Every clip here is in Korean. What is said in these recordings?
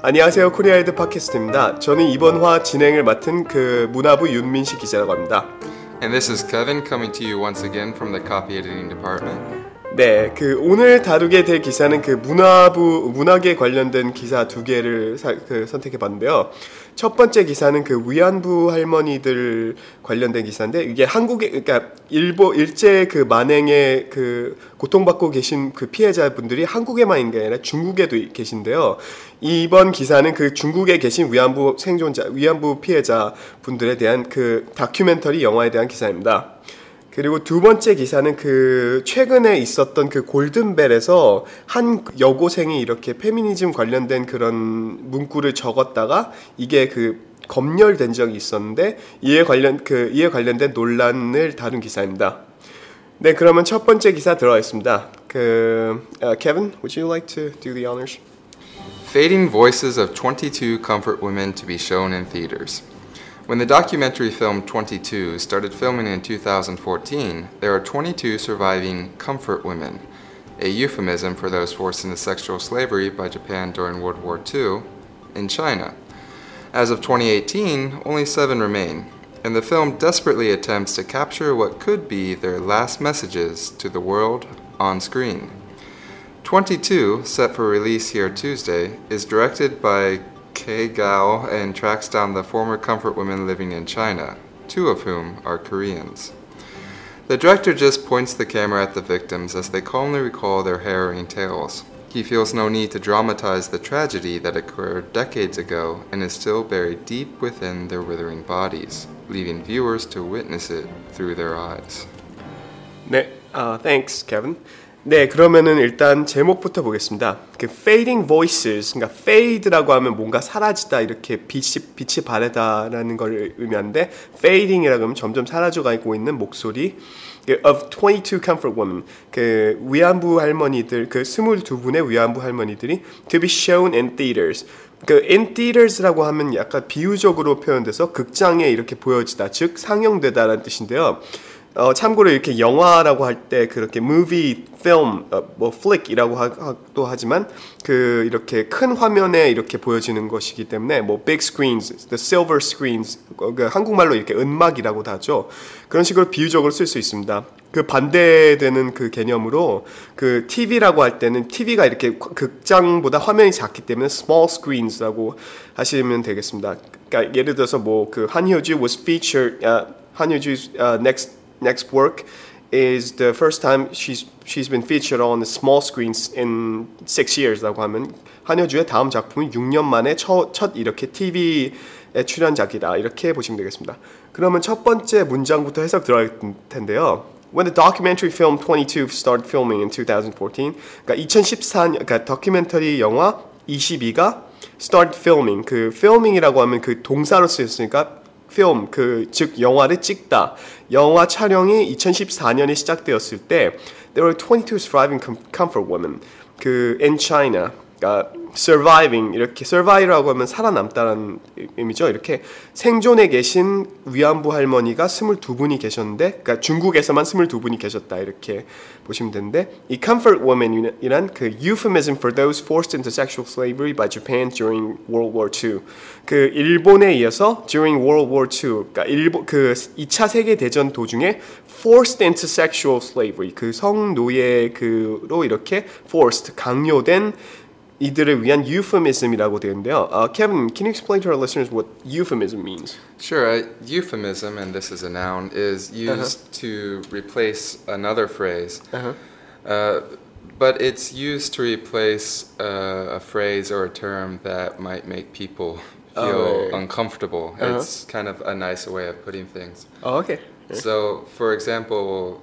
안녕하세요. 코리아헤럴드 팟캐스트입니다. 저는 이번 화 진행을 맡은 그 문화부 윤민식 기자라고 합니다. And this is Kevin coming to you once again from the copy editing department. 네, 그 오늘 다루게 될 기사는 그 문화부 문학에 관련된 기사 두 개를 사, 그 선택해 봤는데요. 첫 번째 기사는 그 위안부 할머니들 관련된 기사인데 이게 한국에 그러니까 일보 일제 그 만행에 그 고통받고 계신 그 피해자분들이 한국에만 있는 게 아니라 중국에도 계신데요. 이번 기사는 그 중국에 계신 위안부 생존자 위안부 피해자 분들에 대한 그 다큐멘터리 영화에 대한 기사입니다. 그리고 두 번째 기사는 그 최근에 있었던 그 골든벨에서 한 여고생이 이렇게 페미니즘 관련된 그런 문구를 적었다가 이게 그 검열된 적이 있었는데 이에 관련 그 이에 관련된 논란을 다룬 기사입니다. 네, 그러면 첫 번째 기사 들어가겠습니다. 그 uh, Kevin, would you like to do the honors? Fading voices of 22 comfort women to be shown in theaters. When the documentary film 22 started filming in 2014, there are 22 surviving comfort women, a euphemism for those forced into sexual slavery by Japan during World War II, in China. As of 2018, only seven remain, and the film desperately attempts to capture what could be their last messages to the world on screen. 22, set for release here Tuesday, is directed by Kei Gao and tracks down the former comfort women living in China, two of whom are Koreans. The director just points the camera at the victims as they calmly recall their harrowing tales. He feels no need to dramatize the tragedy that occurred decades ago and is still buried deep within their withering bodies, leaving viewers to witness it through their eyes. 네, uh, thanks, Kevin. 네, 그러면은 일단 제목부터 보겠습니다. 그 fading voices, 그러니까 fade라고 하면 뭔가 사라지다 이렇게 빛이 빛이 바래다라는 걸 의미하는데 fading이라고 하면 점점 사라져가고 있는 목소리. of 22 comfort women, 그 위안부 할머니들, 그 22분의 위안부 할머니들이 to be shown in theaters. 그 in theaters라고 하면 약간 비유적으로 표현돼서 극장에 이렇게 보여지다, 즉 상영되다라는 뜻인데요. 어, 참고로 이렇게 영화라고 할 때 그렇게 movie, film, 어, 뭐 flick이라고 하, 도 하지만 그 이렇게 큰 화면에 이렇게 보여지는 것이기 때문에 뭐 big screens, the silver screens, 그 한국말로 이렇게 은막이라고도 하죠. 그런 식으로 비유적으로 쓸 수 있습니다. 그 반대되는 그 개념으로 그 TV라고 할 때는 TV가 이렇게 극장보다 화면이 작기 때문에 small screens라고 하시면 되겠습니다. 그러니까 예를 들어서 뭐 그 한효주 was featured, uh, 한효주's uh, next next work is the first time she's she's been featured on the small screens in six years라고 하면 한효주의 다음 작품은 6년 만에 첫, 첫 이렇게 TV에 출연작이다 이렇게 보시면 되겠습니다. 그러면 첫 번째 문장부터 해석 들어갈 텐데요. When the documentary film 22 started filming in 2014, 그러니까 2014년 그러니까 다큐멘터리 영화 22가 start filming 그 filming이라고 하면 그 동사로 쓰였으니까 film 그 즉 영화를 찍다. 영화 촬영이 2014년에 시작되었을 때 there were 22 surviving comfort women 그 in China. 그러니까 surviving 이렇게 survive라고 하면 살아남다라는 의미죠. 이렇게 생존에 계신 위안부 할머니가 22분이 계셨는데 그러니까 중국에서만 22분이 계셨다 이렇게 보시면 되는데 이 comfort woman이란 그 euphemism for those forced into sexual slavery by Japan during World War II. 그 일본에 이어서 during World War II 그러니까 일본 그 2차 세계 대전 도중에 forced into sexual slavery 그 성노예 그로 이렇게 forced 강요된 이들을 위한 euphemism이라고 되는데요. Uh, Kevin, can you explain to our listeners what euphemism means? Sure. A euphemism, and this is a noun, is used uh-huh. to replace another phrase. Uh-huh. Uh, but it's used to replace uh, a phrase or a term that might make people feel oh, right. uncomfortable. Uh-huh. It's kind of a nicer way of putting things. Oh, okay. So, for example,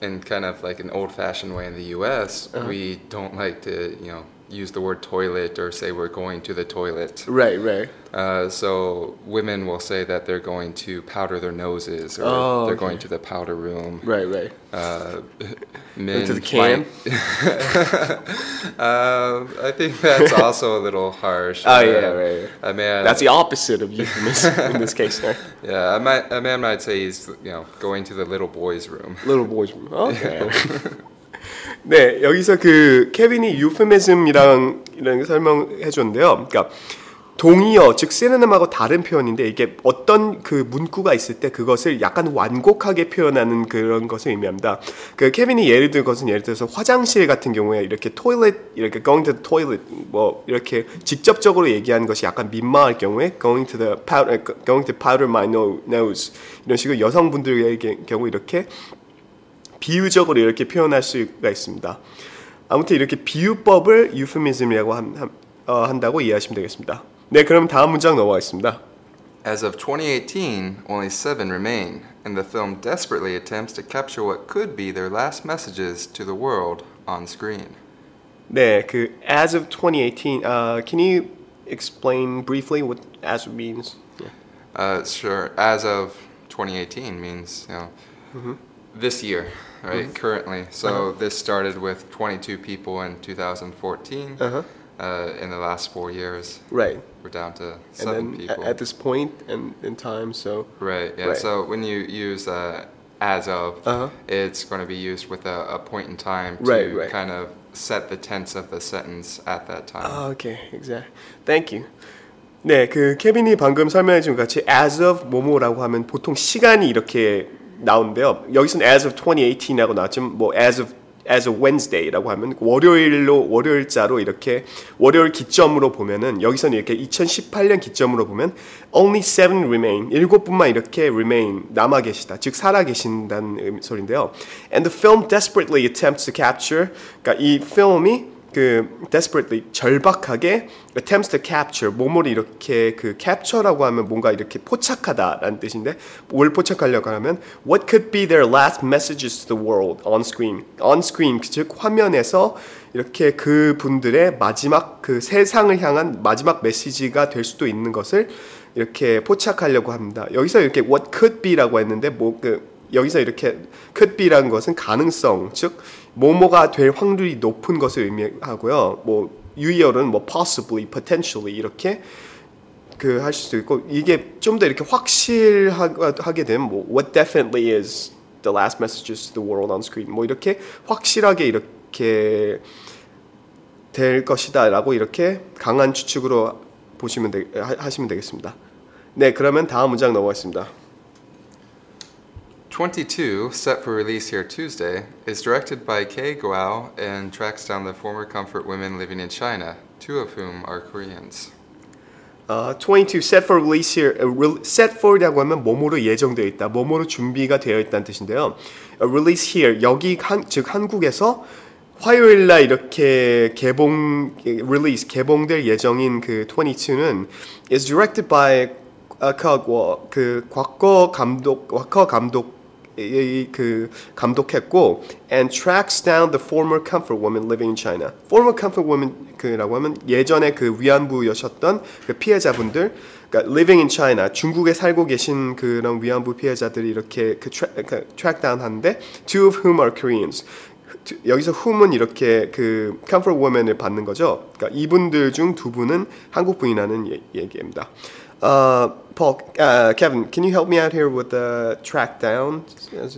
in kind of like an old-fashioned way in the U.S., uh-huh. we don't like to, you know, use the word toilet or say we're going to the toilet. Right, right. Uh, so women will say that they're going to powder their noses or oh, they're okay. going to the powder room. Right, right. Uh, men to the can. uh, I think that's also a little harsh. oh yeah, right. A man. That's the opposite of euphemism in this case. Right? Yeah, a man, a man might say he's you know going to the little boy's room. Little boy's room. Okay. 네, 여기서 그 케빈이 유페미즘이랑 이런 거 설명해 줬는데요. 그러니까 동의어 즉 시네남하고 다른 표현인데 이게 어떤 그 문구가 있을 때 그것을 약간 완곡하게 표현하는 그런 것을 의미합니다. 그 케빈이 예를 든 것은 예를 들어서 화장실 같은 경우에 이렇게 toilet 이렇게 going to the toilet 뭐 이렇게 직접적으로 얘기하는 것이 약간 민망할 경우에 going to the powder going to powder my nose 이런 식으로 여성분들의 경우 이렇게 비유적으로 이렇게 표현할 수가 있습니다. 아무튼 이렇게 비유법을 유프미즘이라고 한, 한, 어, 한다고 이해하시면 되겠습니다. 네, 그럼 다음 문장 넘어가겠습니다. As of 2018, only seven remain, and the film desperately attempts to capture what could be their last messages to the world on screen. 네, 그 as of 2018, uh, can you explain briefly what as means? Yeah. Uh, sure. As of 2018 means you know mm-hmm. this year, right? Mm-hmm. Currently, so uh-huh. this started with 22 people in 2014. Uh-huh. Uh, in the last four years, right? We're down to seven people at this point in, in time. So right, yeah. Right. So when you use uh, as of, uh-huh. it's going to be used with a, a point in time to right, right. kind of set the tense of the sentence at that time. Oh, okay, exactly. Thank you. 네, 그 케빈이 방금 설명해 준 같이 as of 뭐뭐라고 하면 보통 시간이 이렇게 나오는데요. 여기서는 as of 2018하고 나왔지만 뭐 as of as a Wednesday라고 하면 월요일로 월요일자로 이렇게 월요일 기점으로 보면은 여기서는 이렇게 2018년 기점으로 보면 only seven remain 일곱 분만 이렇게 remain 남아 계시다 즉 살아 계신다는 소리인데요. And the film desperately attempts to capture 그러니까 이 필름이 그 desperately 절박하게 attempts to capture 뭐뭐를 이렇게 그 capture라고 하면 뭔가 이렇게 포착하다라는 뜻인데 뭘 포착하려고 하면 what could be their last messages to the world on screen on screen 즉 화면에서 이렇게 그 분들의 마지막 그 세상을 향한 마지막 메시지가 될 수도 있는 것을 이렇게 포착하려고 합니다. 여기서 이렇게 what could be라고 했는데 뭐그 여기서 이렇게 could be라는 것은 가능성 즉 뭐뭐가 될 확률이 높은 것을 의미하고요. 뭐 유의어는 뭐 possibly, potentially 이렇게 그 하실 수 있고 이게 좀 더 이렇게 확실하게 되면 뭐 what definitely is the last messages to the world on screen 뭐 이렇게 확실하게 이렇게 될 것이다라고 이렇게 강한 추측으로 보시면 되, 하시면 되겠습니다. 네, 그러면 다음 문장 넘어가겠습니다. 22, set for release here Tuesday, is directed by Kei Guo and tracks down the former comfort women living in China, two of whom are Koreans. Uh, 22 set for release here uh, set for이라고 하면 뭐뭐로 예정되어 있다 뭐뭐로 준비가 되어 있다는 뜻인데요 uh, release here 여기 한, 즉 한국에서 화요일 날 이렇게 개봉 release 개봉될 예정인 그 22는 is directed by uh, 그, 그 곽거 감독 곽거 감독 그 감독했고 and tracks down the former comfort woman living in China. former comfort woman 그라고 하면 예전에 그 위안부 여셨던 그 피해자분들 그러니까 living in China 중국에 살고 계신 그런 위안부 피해자들이 이렇게 그, 그 track down 하는데 two of whom are Koreans. 여기서 whom은 이렇게 그 comfort woman을 받는 거죠. 그러니까 이분들 중 두 분은 한국 분이라는 예, 얘기입니다. Uh, Paul, uh, Kevin, can you help me out here with the track down?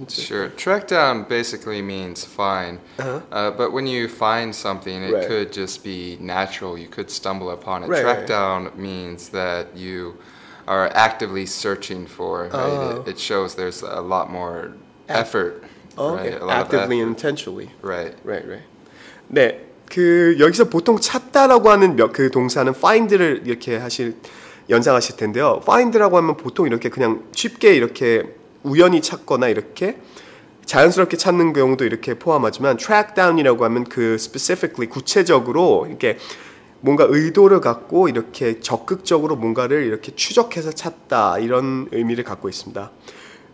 Sure. Track down basically means find. Uh-huh. Uh, but when you find something, it right. could just be natural. You could stumble upon it. Right, track right. down means that you are actively searching for. Right? Oh. It, it, shows there's a lot more effort. Oh, okay. Actively and intentionally. Right. Right, right. 네. 그 여기서 보통 찾다라고 하는 그 동사는 find를 이렇게 하실 연상하실 텐데요. find라고 하면 보통 이렇게 그냥 쉽게 이렇게 우연히 찾거나 이렇게 자연스럽게 찾는 경우도 이렇게 포함하지만 track down이라고 하면 그 specifically 구체적으로 이렇게 뭔가 의도를 갖고 이렇게 적극적으로 뭔가를 이렇게 추적해서 찾다 이런 의미를 갖고 있습니다.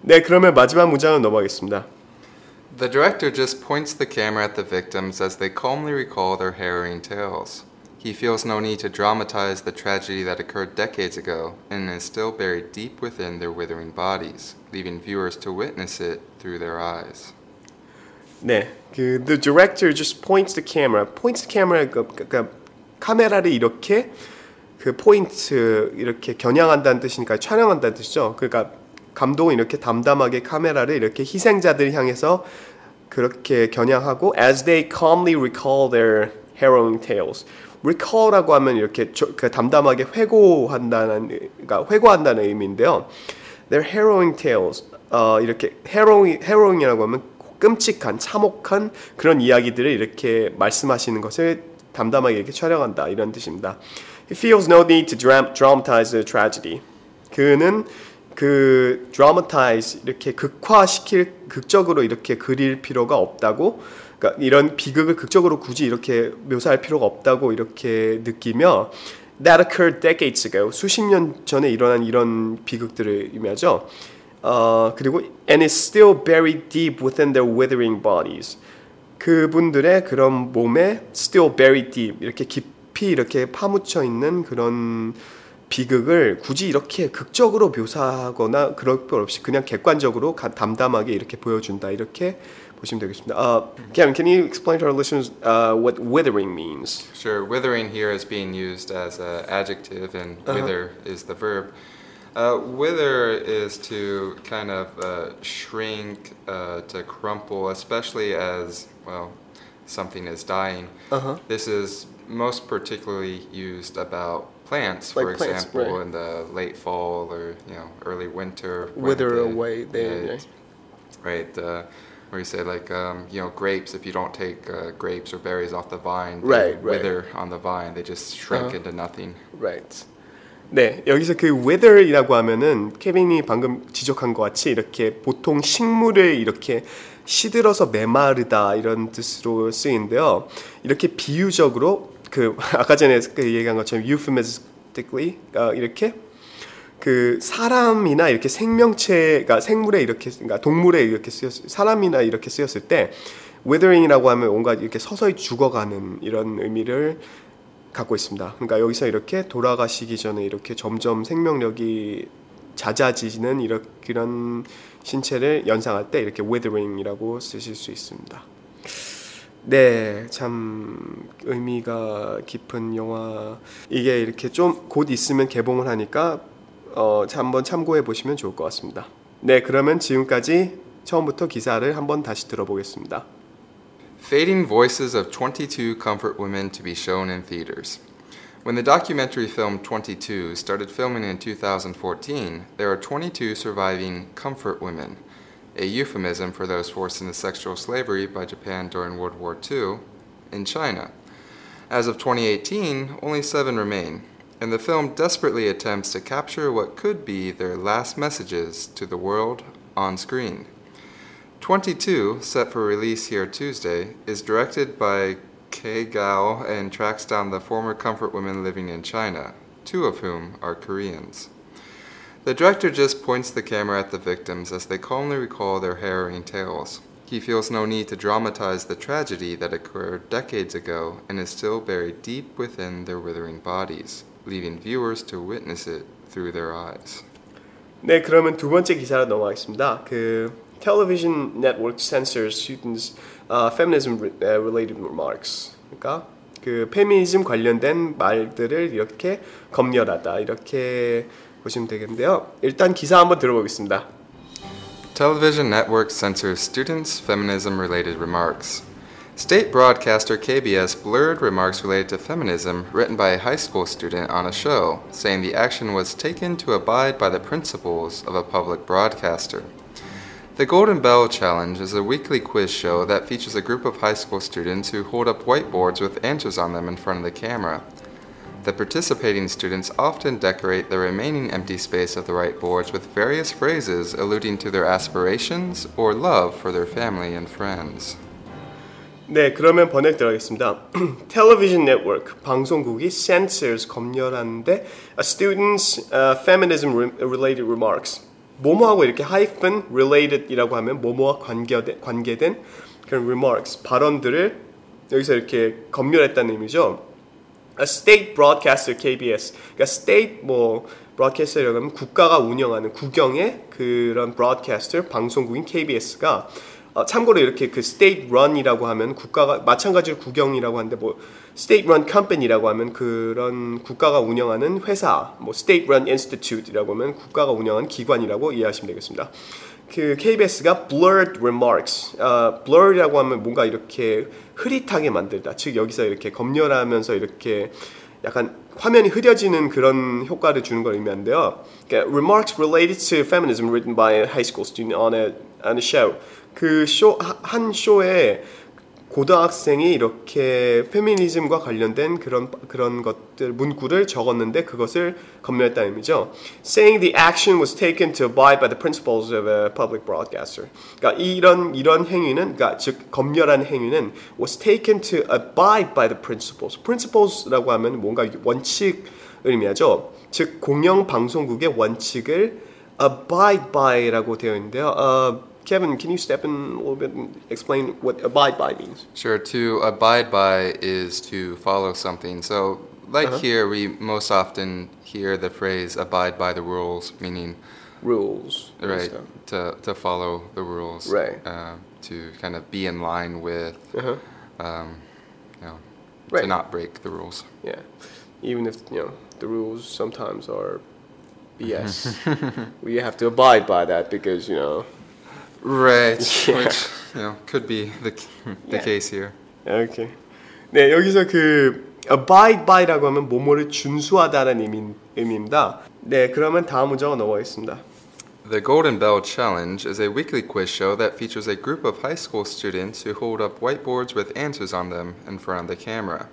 네, 그러면 마지막 문장을 넘어가겠습니다. The director just points the camera at the victims as they calmly recall their harrowing tales. He feels no need to dramatize the tragedy that occurred decades ago and is still buried deep within their withering bodies, leaving viewers to witness it through their eyes. 네, 그 the director just points the camera. points the camera 그러니까 카메라를 이렇게 그 포인트 이렇게 겨냥한다는 뜻이니까 촬영한다는 뜻이죠. 그러니까 감독은 이렇게 담담하게 카메라를 이렇게 희생자들 향해서 그렇게 겨냥하고 as they calmly recall their harrowing tales. Recall라고 하면 이렇게 저, 그 담담하게 회고한다는 그러니까 회고한다는 의미인데요. their harrowing tales 어, 이렇게 harrowing harrowing이라고 하면 끔찍한 참혹한 그런 이야기들을 이렇게 말씀하시는 것을 담담하게 이렇게 촬영한다 이런 뜻입니다. He feels no need to dram, dramatize the tragedy. 그는 그 dramatize 이렇게 극화시킬 극적으로 이렇게 그릴 필요가 없다고 그러니까 이런 비극을 극적으로 굳이 이렇게 묘사할 필요가 없다고 이렇게 느끼며 that occurred decades ago 수십 년 전에 일어난 이런 비극들을 의미하죠. 어, 그리고 and is still buried deep within their withering bodies. 그분들의 그런 몸에 still buried deep 이렇게 깊이 이렇게 파묻혀 있는 그런 비극을 굳이 이렇게 극적으로 묘사하거나 그럴 것 없이 그냥 객관적으로 가, 담담하게 이렇게 보여준다 이렇게 보시면 되겠습니다. Uh, Kevin, can you explain to our listeners uh, what withering means? Sure, withering here is being used as an adjective, and Uh-huh. wither is the verb. Uh, wither is to kind of uh, shrink, uh, to crumple, especially as, well, something is dying. Uh-huh. This is most particularly used about plants, for Like plants, example, right. in the late fall or you know early winter. when Wither the- away, they- yeah, right. right. Uh, where you say like um, you know grapes, if you don't take uh, grapes or berries off the vine, they Right, right. wither on the vine. They just shrink Uh-huh. into nothing. Right. 네, 여기서 그 wither이라고 하면은 케빈이 방금 지적한 것 같이 이렇게 보통 식물을 이렇게 시들어서 메마르다 이런 뜻으로 쓰이는데요. 이렇게 비유적으로 그 아까 전에 그 얘기한 것처럼 euphemistically 어, 이렇게 그 사람이나 이렇게 생명체가 생물에 이렇게 그러니까 동물에 이렇게 쓰였 사람이나 이렇게 쓰였을 때 withering이라고 하면 온갖 이렇게 서서히 죽어가는 이런 의미를 갖고 있습니다. 그러니까 여기서 이렇게 돌아가시기 전에 이렇게 점점 생명력이 잦아지는 이런 신체를 연상할 때 이렇게 withering이라고 쓰실 수 있습니다. 네, 참 의미가 깊은 영화. 이게 이렇게 좀 곧 있으면 개봉을 하니까 어, 자, 한번 참고해 보시면 좋을 것 같습니다. 네, 그러면 지금까지 처음부터 기사를 한번 다시 들어보겠습니다. Fading voices of 22 comfort women to be shown in theaters. When the documentary film 22 started filming in 2014, there are 22 surviving comfort women, a euphemism for those forced into sexual slavery by Japan during World War II, in China. As of 2018, only seven remain, and the film desperately attempts to capture what could be their last messages to the world on screen. 22, set for release here Tuesday, is directed by Kei Gao and tracks down the former comfort women living in China, two of whom are Koreans. The director just points the camera at the victims as they calmly recall their harrowing tales. He feels no need to dramatize the tragedy that occurred decades ago and is still buried deep within their withering bodies, leaving viewers to witness it through their eyes. 네, 그러면 두 번째 기사로 넘어가겠습니다. 그 television network censors students uh, feminism re- uh, related remarks. 그러니까 그 페미니즘 관련된 말들을 이렇게 검열하다 이렇게 보시면 되겠는데요. 일단 기사 한번 들어보겠습니다. Television network censors students' feminism related remarks. State broadcaster KBS blurred remarks related to feminism written by a high school student on a show, saying the action was taken to abide by the principles of a public broadcaster. The Golden Bell Challenge is a weekly quiz show that features a group of high school students who hold up whiteboards with answers on them in front of the camera. The participating students often decorate the remaining empty space of the whiteboards with various phrases alluding to their aspirations or love for their family and friends. 네, 그러면 번역 들어가겠습니다. Television network 방송국이 censors 검열하는데 a students uh, feminism re- related remarks 뭐뭐하고 이렇게 hyphen related이라고 하면 뭐뭐와 관계된, 관계된 그런 remarks 발언들을 여기서 이렇게 검열했다는 의미죠. A state broadcaster KBS. 그러니까 state 뭐 broadcaster라고 하면 국가가 운영하는 국영의 그런 broadcaster 방송국인 KBS가 어, 참고로 이렇게 그 state run이라고 하면 국가가 마찬가지로 국영이라고 하는데 뭐 state run company라고 하면 그런 국가가 운영하는 회사, 뭐 state run institute이라고 하면 국가가 운영하는 기관이라고 이해하시면 되겠습니다. 그 KBS가 blurred remarks, 어, blur라고 하면 뭔가 이렇게 흐릿하게 만들다. 즉 여기서 이렇게 검열하면서 이렇게 약간 화면이 흐려지는 그런 효과를 주는 걸 의미하는데요. 그러니까 remarks related to feminism written by a high school student on a on a show. 그 쇼 한 쇼에 고등학생이 이렇게 페미니즘과 관련된 그런 그런 것들 문구를 적었는데 그것을 검열했다는 의미죠. Saying the action was taken to abide by the principles of a public broadcaster. 그러니까 이런 이런 행위는 그러니까 즉 검열한 행위는 was taken to abide by the principles. principles라고 하면 뭔가 원칙 의미하죠. 즉 공영 방송국의 원칙을 abide by라고 되어 있는데요. 어, Kevin, can you step in a little bit and explain what abide by means? Sure. To abide by is to follow something. So, like Uh-huh. here, we most often hear the phrase "abide by the rules," meaning Rules. right to to follow the rules. Right. Uh, to kind of be in line with, Uh-huh. um, you know, Right. to not break the rules. Yeah. Even if, you know, the rules sometimes are BS. we have to abide by that because, you know. Right. Yeah. Which you know could be the the Yeah. case here. 오케이. 네, 여기서 그 abide by라고 하면 뭐뭐를 준수하다는 의미, 의미입니다. 네, 그러면 다음 문제로 넘어가겠습니다. The Golden Bell Challenge is a weekly quiz show that features a group of high school students who hold up whiteboards with answers on them in front of the camera.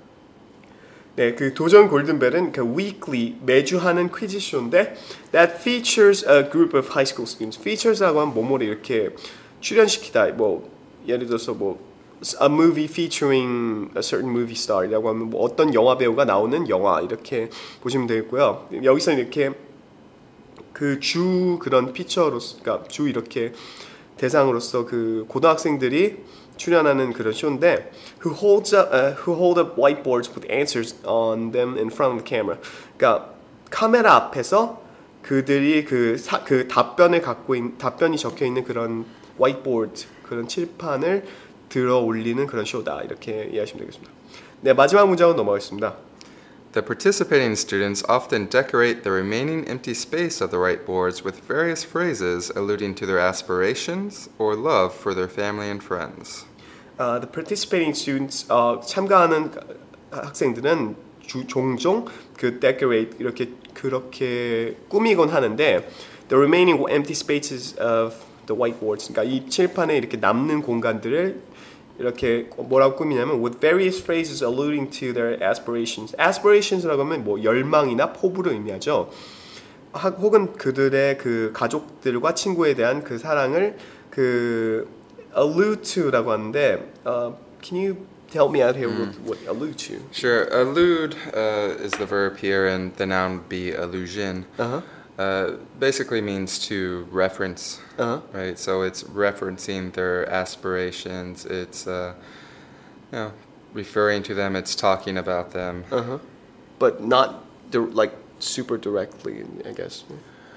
네, 그 도전 골든벨은 그 weekly 매주 하는 퀴즈 쇼인데 that features a group of high school students. features라고 하면 뭐뭐를 이렇게 출연시키다. 뭐 예를 들어서 뭐 a movie featuring a certain movie star이라고 하면 뭐 어떤 영화 배우가 나오는 영화 이렇게 보시면 되겠고요. 여기서 이렇게 그 주 그런 피처로서 그러니까 주 이렇게 대상으로서 그 고등학생들이 출연하는 그런 쇼인데 who holds up uh, who hold up whiteboards with answers on them in front of the camera. 그러니까 카메라 앞에서 그들이 그, 사, 그 답변을 갖고 있, 답변이 적혀 있는 그런 whiteboard 그런 칠판을 들어 올리는 그런 쇼다 이렇게 이해하시면 되겠습니다. 네 마지막 문장으로 넘어가겠습니다. The participating students often decorate the remaining empty space of the whiteboards with various phrases alluding to their aspirations or love for their family and friends. Uh, the participating students 어, 참가하는 학생들은 주, 종종 그 decorate 이렇게 그렇게 꾸미곤 하는데 the remaining empty spaces of the whiteboards 그러니까 이 칠판에 이렇게 남는 공간들을 이렇게 뭐라고 꾸미냐면 with various phrases alluding to their aspirations. aspirations라고 하면 뭐 열망이나 포부를 의미하죠. 하- 혹은 그들의 그 가족들과 친구에 대한 그 사랑을 그 allude to라고 하는데 uh, can you help me out here with what allude to? Sure. Allude uh, is the verb here, and the noun would be allusion. Uh-huh. Uh, basically means to reference, Uh-huh. right? So it's referencing their aspirations. It's, uh, you know, referring to them. It's talking about them. Uh-huh. But not di- like super directly, I guess.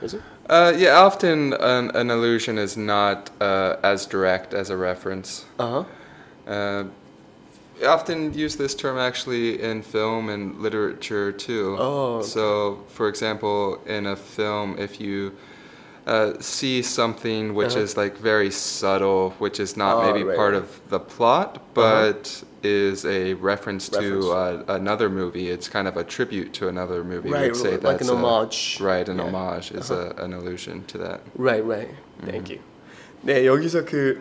Is it? Uh, yeah, often an, an allusion is not uh, as direct as a reference. Uh-huh. Uh, I often use this term actually in film and literature too. Oh, okay. So, for example, in a film, if you uh, see something which Uh-huh. is like very subtle, which is not Oh, maybe right, part right. of the plot, but is a reference, Reference. to uh, another movie, it's kind of a tribute to another movie. Right, We'd say like that's an a- homage. right, an Yeah. homage is Uh-huh. a, an allusion to that. Right, right. Thank you. 네, 여기서 그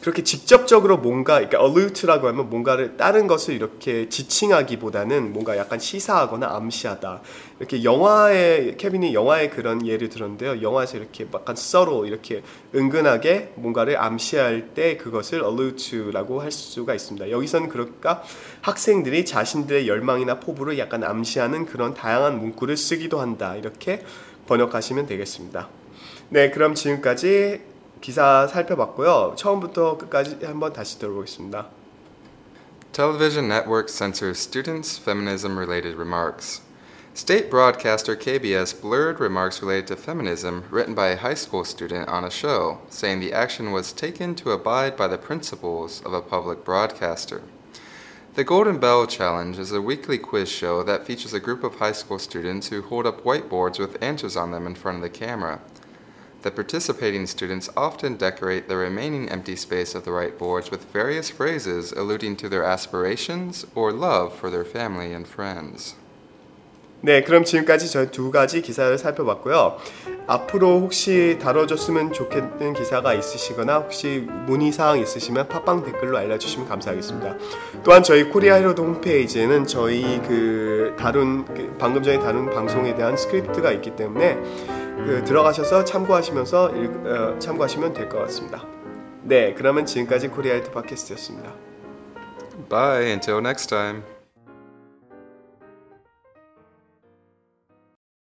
그렇게 직접적으로 뭔가 그러니까 allude라고 하면 뭔가를 다른 것을 이렇게 지칭하기보다는 뭔가 약간 시사하거나 암시하다. 이렇게 영화에 케빈이 영화에 그런 예를 들었는데요. 영화에서 이렇게 약간 서로 이렇게 은근하게 뭔가를 암시할 때 그것을 allude to라고 할 수가 있습니다. 여기서는 그러니까 학생들이 자신들의 열망이나 포부를 약간 암시하는 그런 다양한 문구를 쓰기도 한다. 이렇게 번역하시면 되겠습니다. 네, 그럼 지금까지 기사 살펴봤고요. 처음부터 끝까지 한번 다시 들어보겠습니다. Television network censors students' feminism related remarks. State broadcaster KBS blurred remarks related to feminism written by a high school student on a show, saying the action was taken to abide by the principles of a public broadcaster. The Golden Bell Challenge is a weekly quiz show that features a group of high school students who hold up whiteboards with answers on them in front of the camera. The participating students often decorate the remaining empty space of the right boards with various phrases alluding to their aspirations or love for their family and friends. 네, 그럼 지금까지 저희 두 가지 기사를 살펴봤고요. 앞으로 혹시 다뤄줬으면 좋겠는 기사가 있으시거나 혹시 문의사항 있으시면 팟빵 댓글로 알려주시면 감사하겠습니다. 또한 저희 코리아 헤럴드 홈페이지에는 저희 그 다룬 그 방금 전에 다룬 방송에 대한 스크립트가 있기 때문에 그 들어가셔서 참고하시면서 읽, 어, 참고하시면 될 것 같습니다. 네, 그러면 지금까지 코리아 히트 팟캐스트였습니다. Bye, until next time.